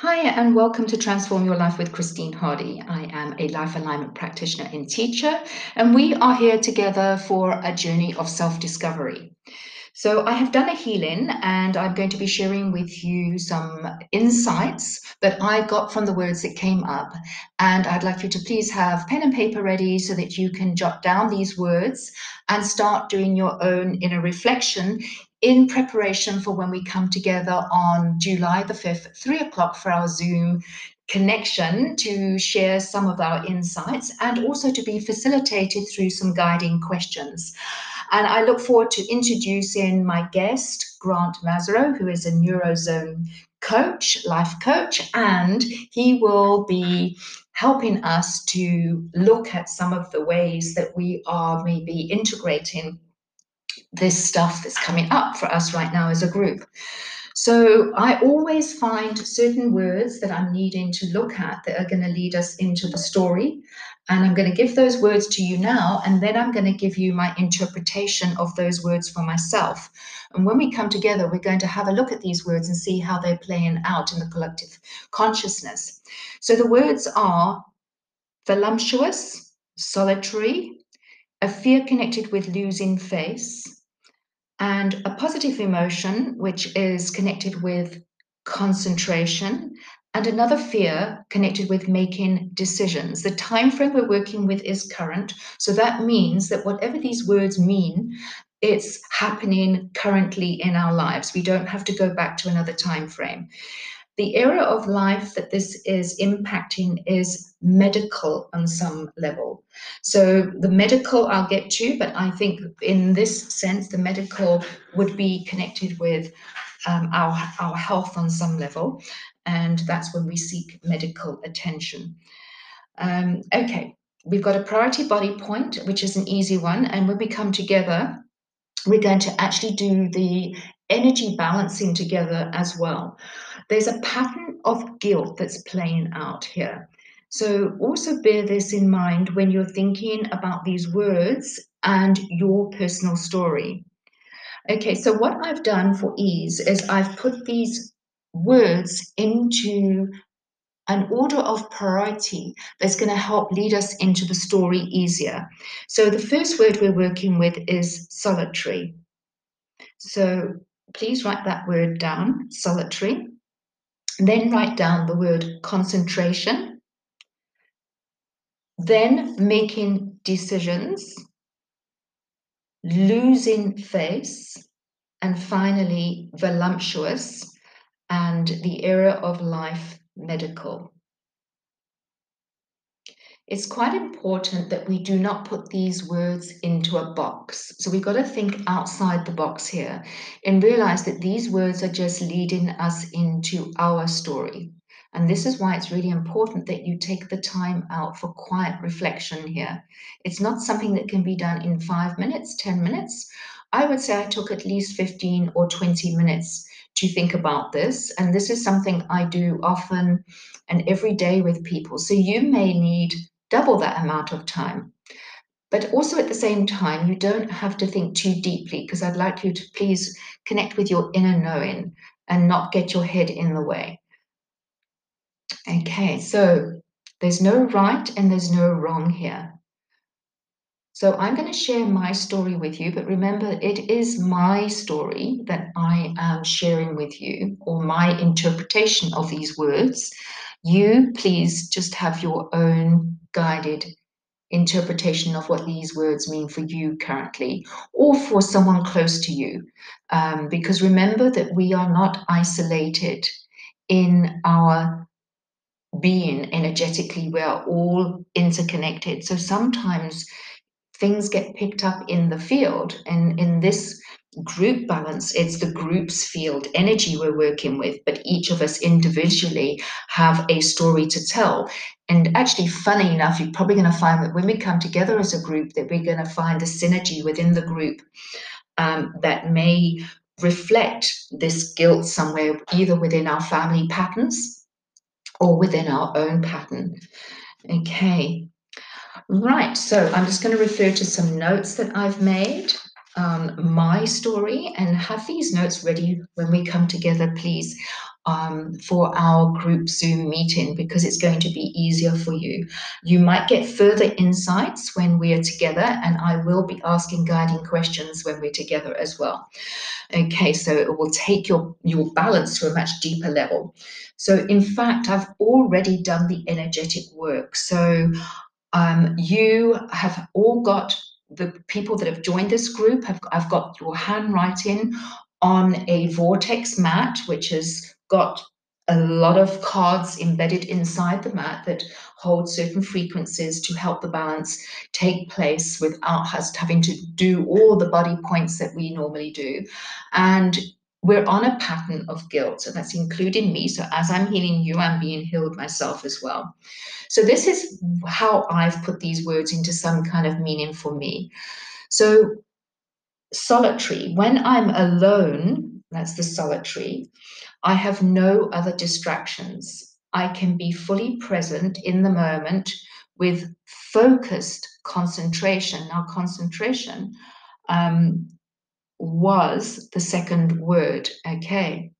Hi, and welcome to Transform Your Life with Christine Hardy. I am a life alignment practitioner and teacher, and we are here together for a journey of self discovery. So, I have done a healing, and I'm going to be sharing with you some insights that I got from the words that came up. And I'd like you to please have pen and paper ready so that you can jot down these words and start doing your own inner reflection in preparation for when we come together on July the 5th, three o'clock for our Zoom connection to share some of our insights and also to be facilitated through some guiding questions. And I look forward to introducing my guest, Grant Mazzaro, who is a Neurozone coach, life coach, and he will be helping us to look at some of the ways that we are maybe integrating this stuff that's coming up for us right now as a group. So I always find certain words that I'm needing to look at that are going to lead us into the story. And I'm going to give those words to you now, and then I'm going to give you my interpretation of those words for myself. And when we come together, we're going to have a look at these words and see how they're playing out in the collective consciousness. So the words are voluptuous, solitary, a fear connected with losing face, and a positive emotion, which is connected with concentration, and another fear connected with making decisions. The time frame we're working with is current, so that means that whatever these words mean, it's happening currently in our lives. We don't have to go back to another time frame. The area of life that this is impacting is medical on some level. So, the medical I'll get to, but I think in this sense, the medical would be connected with um, our, our health on some level. And that's when we seek medical attention. Um, okay, we've got a priority body point, which is an easy one. And when we come together, we're going to actually do the energy balancing together as well there's a pattern of guilt that's playing out here. So also bear this in mind when you're thinking about these words and your personal story. Okay, so what I've done for ease is I've put these words into an order of priority that's going to help lead us into the story easier. So the first word we're working with is solitary. So please write that word down, solitary. Then write down the word concentration. Then making decisions, losing face, and finally voluptuous and the era of life medical it's quite important that we do not put these words into a box. So we've got to think outside the box here and realize that these words are just leading us into our story. And this is why it's really important that you take the time out for quiet reflection here. It's not something that can be done in five minutes, 10 minutes. I would say I took at least 15 or 20 minutes to think about this. And this is something I do often and every day with people. So you may need double that amount of time. But also at the same time, you don't have to think too deeply because I'd like you to please connect with your inner knowing and not get your head in the way. Okay, so there's no right and there's no wrong here. So I'm going to share my story with you, but remember, it is my story that I am sharing with you, or my interpretation of these words. You please just have your own guided interpretation of what these words mean for you currently or for someone close to you. Um, because remember that we are not isolated in our being energetically, we are all interconnected. So sometimes things get picked up in the field, and in this group balance, it's the group's field energy we're working with, but each of us individually have a story to tell. And actually, funny enough, you're probably going to find that when we come together as a group, that we're going to find a synergy within the group um, that may reflect this guilt somewhere, either within our family patterns or within our own pattern. Okay. Right, so I'm just going to refer to some notes that I've made um, my story and have these notes ready when we come together, please, um, for our group Zoom meeting because it's going to be easier for you. You might get further insights when we are together, and I will be asking guiding questions when we're together as well. Okay, so it will take your, your balance to a much deeper level. So, in fact, I've already done the energetic work. So, um, you have all got the people that have joined this group have I've got your handwriting on a vortex mat, which has got a lot of cards embedded inside the mat that hold certain frequencies to help the balance take place without us having to do all the body points that we normally do. And we're on a pattern of guilt, so that's including me. So as I'm healing you, I'm being healed myself as well. So this is how I've put these words into some kind of meaning for me. So solitary, when I'm alone, that's the solitary, I have no other distractions. I can be fully present in the moment with focused concentration. Now, concentration um, was the second word. Okay.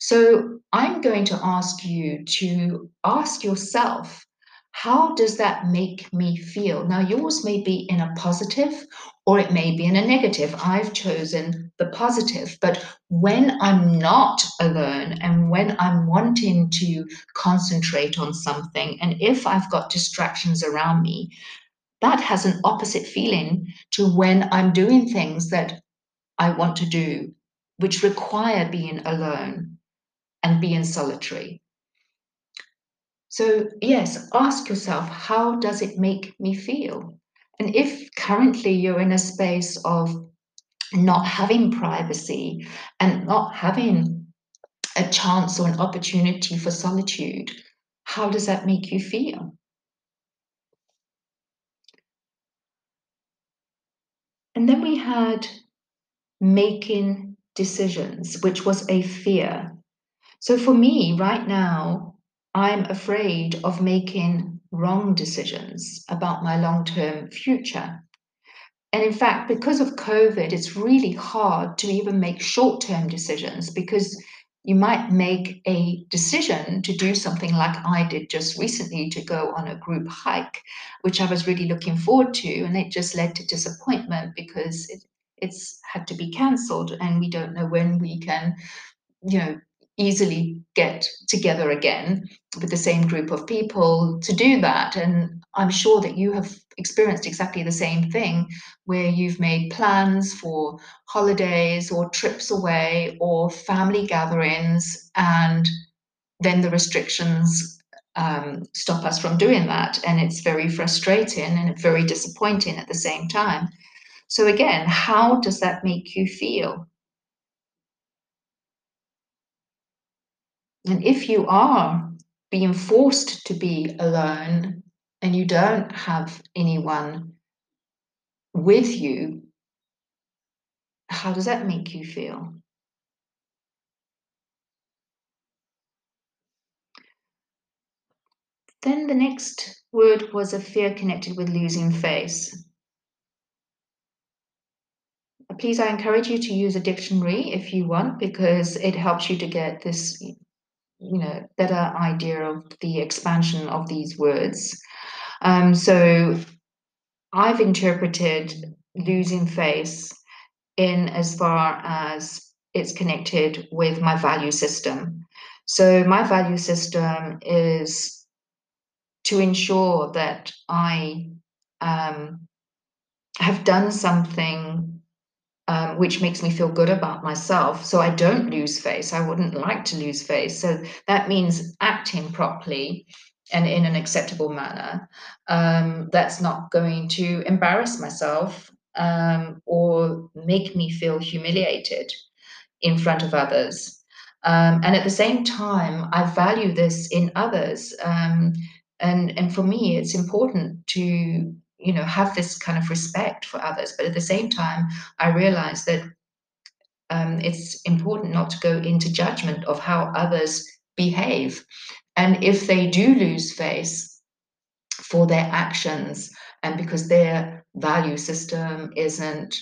So I'm going to ask you to ask yourself how does that make me feel? Now, yours may be in a positive or it may be in a negative. I've chosen the positive. But when I'm not alone and when I'm wanting to concentrate on something, and if I've got distractions around me, that has an opposite feeling to when I'm doing things that I want to do, which require being alone and being solitary. So, yes, ask yourself, how does it make me feel? And if currently you're in a space of not having privacy and not having a chance or an opportunity for solitude, how does that make you feel? And then we had making decisions, which was a fear. So for me, right now, I'm afraid of making wrong decisions about my long term future. And in fact, because of COVID, it's really hard to even make short term decisions because you might make a decision to do something like I did just recently to go on a group hike, which I was really looking forward to. And it just led to disappointment because it, it's had to be cancelled and we don't know when we can, you know, easily get together again with the same group of people to do that. And I'm sure that you have experienced exactly the same thing where you've made plans for holidays or trips away or family gatherings, and then the restrictions um, stop us from doing that. And it's very frustrating and very disappointing at the same time. So, again, how does that make you feel? And if you are being forced to be alone and you don't have anyone with you, how does that make you feel? Then the next word was a fear connected with losing face. Please, I encourage you to use a dictionary if you want, because it helps you to get this you know better idea of the expansion of these words. Um, so I've interpreted losing face in as far as it's connected with my value system. So my value system is to ensure that I um, have done something um, which makes me feel good about myself. So I don't lose face. I wouldn't like to lose face. So that means acting properly and in an acceptable manner. Um, that's not going to embarrass myself um, or make me feel humiliated in front of others. Um, and at the same time, I value this in others. Um, and, and for me, it's important to you know have this kind of respect for others. But at the same time i realize that um, it's important not to go into judgment of how others behave. And if they do lose face for their actions and because their value system isn't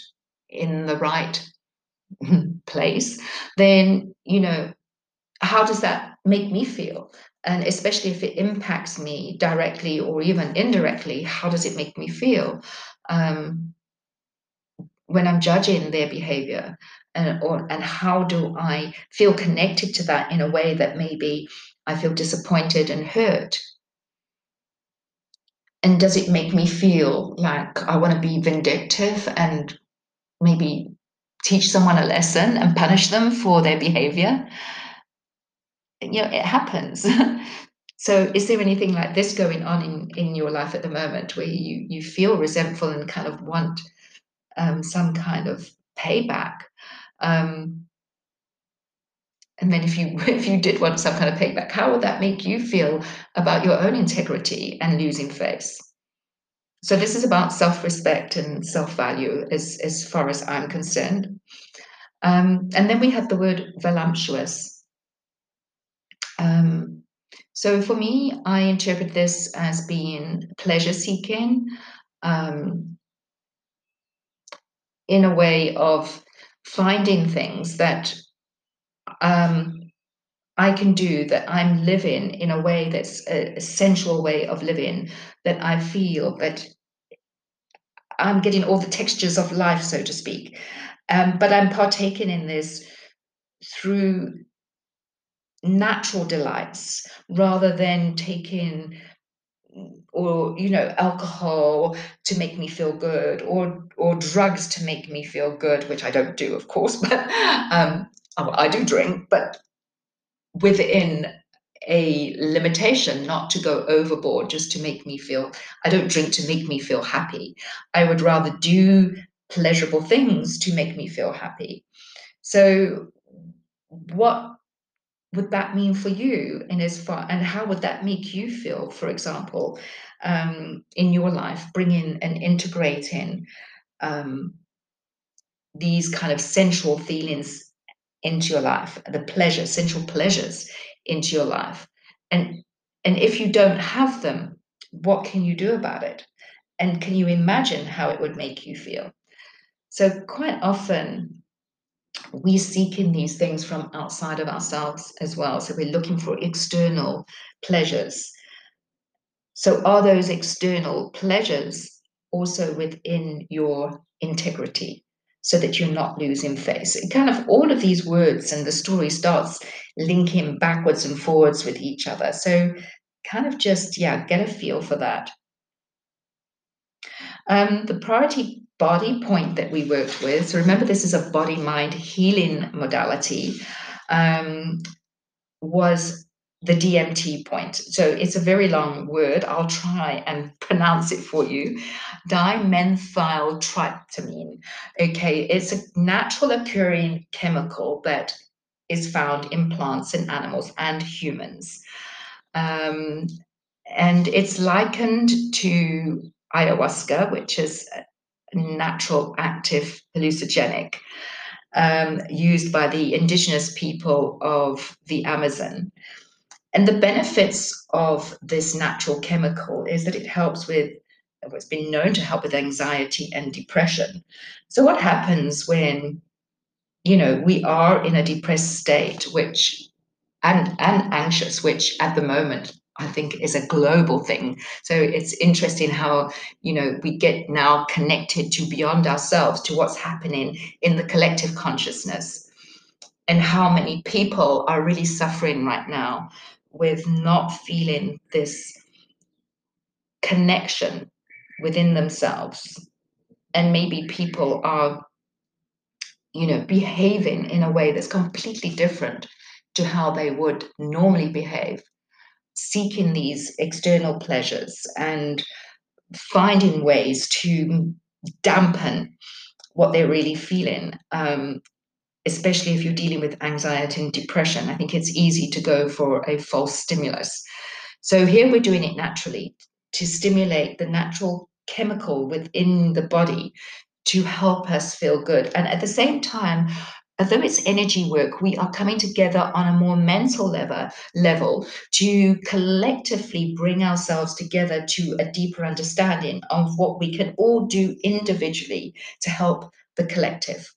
in the right place, then, you know, how does that make me feel? And especially if it impacts me directly or even indirectly, how does it make me feel? Um, when I'm judging their behavior, and or and how do I feel connected to that in a way that maybe I feel disappointed and hurt? And does it make me feel like I want to be vindictive and maybe teach someone a lesson and punish them for their behavior? You know, it happens. so is there anything like this going on in, in your life at the moment where you, you feel resentful and kind of want um, some kind of payback? Um, and then if you if you did want some kind of payback, how would that make you feel about your own integrity and losing face? So this is about self-respect and self-value as, as far as I'm concerned. Um, and then we have the word voluptuous. Um, so for me, I interpret this as being pleasure seeking um, in a way of finding things that um, I can do, that I'm living in a way that's a, a sensual way of living, that I feel that I'm getting all the textures of life, so to speak. Um, but I'm partaking in this through natural delights rather than taking or you know alcohol to make me feel good or or drugs to make me feel good which i don't do of course but um, i do drink but within a limitation not to go overboard just to make me feel i don't drink to make me feel happy. I would rather do pleasurable things to make me feel happy. So what would that mean for you? And as far and how would that make you feel for example um, in your life bringing and integrating um, these kind of sensual feelings into your life the pleasure sensual pleasures into your life? And and if you don't have them what can you do about it? And can you imagine how it would make you feel? So quite often we seek in these things from outside of ourselves as well. So we're looking for external pleasures. So are those external pleasures also within your integrity so that you're not losing face? Kind of all of these words and the story starts linking backwards and forwards with each other. So kind of just, yeah, get a feel for that. Um, the priority body point that we worked with, so remember this is a body mind healing modality, um, was the DMT point. So it's a very long word. I'll try and pronounce it for you. Dimethyltryptamine. Okay, it's a natural occurring chemical that is found in plants and animals and humans. Um, and it's likened to ayahuasca, which is natural active hallucinogenic um, used by the indigenous people of the Amazon. And the benefits of this natural chemical is that it helps with what's been known to help with anxiety and depression. So, what happens when you know we are in a depressed state, which and and anxious, which at the moment I think is a global thing. So it's interesting how, you know, we get now connected to beyond ourselves to what's happening in the collective consciousness and how many people are really suffering right now with not feeling this connection within themselves. And maybe people are, you know, behaving in a way that's completely different to how they would normally behave seeking these external pleasures and finding ways to dampen what they're really feeling. Um, especially if you're dealing with anxiety and depression, I think it's easy to go for a false stimulus. So here we're doing it naturally to stimulate the natural chemical within the body to help us feel good. And at the same time, although it's energy work, we are coming together on a more mental level, level to collectively bring ourselves together to a deeper understanding of what we can all do individually to help the collective.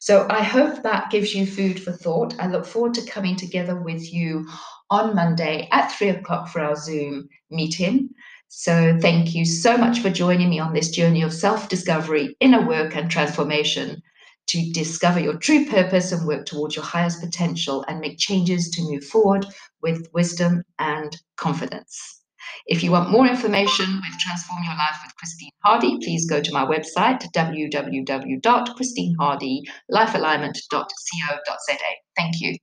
So I hope that gives you food for thought. I look forward to coming together with you on Monday at three o'clock for our Zoom meeting. So thank you so much for joining me on this journey of self discovery, inner work, and transformation to discover your true purpose and work towards your highest potential and make changes to move forward with wisdom and confidence. If you want more information with Transform Your Life with Christine Hardy, please go to my website, www.christinehardy.lifealignment.co.za. Thank you.